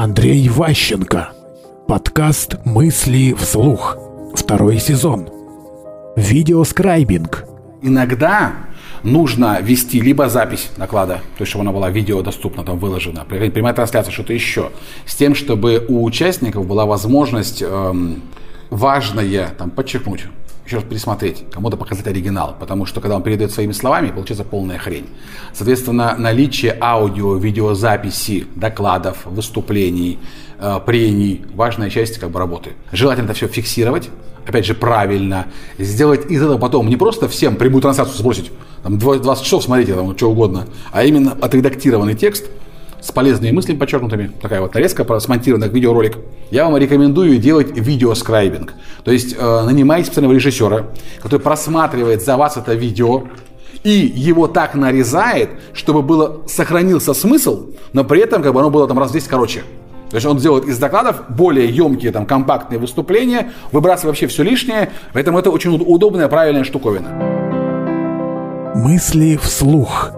Андрей Ващенко. Подкаст «Мысли вслух». Второй сезон. Видеоскрайбинг. Иногда нужно вести либо запись доклада, то есть чтобы она была видео доступна, там выложена, прямая трансляция, что-то еще, с тем, чтобы у участников была возможность эм, важное там, подчеркнуть, еще раз пересмотреть, кому-то показать оригинал, потому что когда он передает своими словами, получается полная хрень. Соответственно, наличие аудио, видеозаписи, докладов, выступлений, э, прений, важная часть как бы работы. Желательно это все фиксировать, опять же, правильно, сделать из этого потом не просто всем прямую трансляцию сбросить, там 20 часов смотрите, там что угодно, а именно отредактированный текст – с полезными мыслями подчеркнутыми, такая вот нарезка смонтированная видеоролик, я вам рекомендую делать видеоскрайбинг. То есть э, нанимайте специального режиссера, который просматривает за вас это видео, и его так нарезает, чтобы было, сохранился смысл, но при этом как бы оно было там раз 10 короче. То есть он делает из докладов более емкие, там, компактные выступления, выбрасывая вообще все лишнее, поэтому это очень удобная, правильная штуковина. Мысли вслух.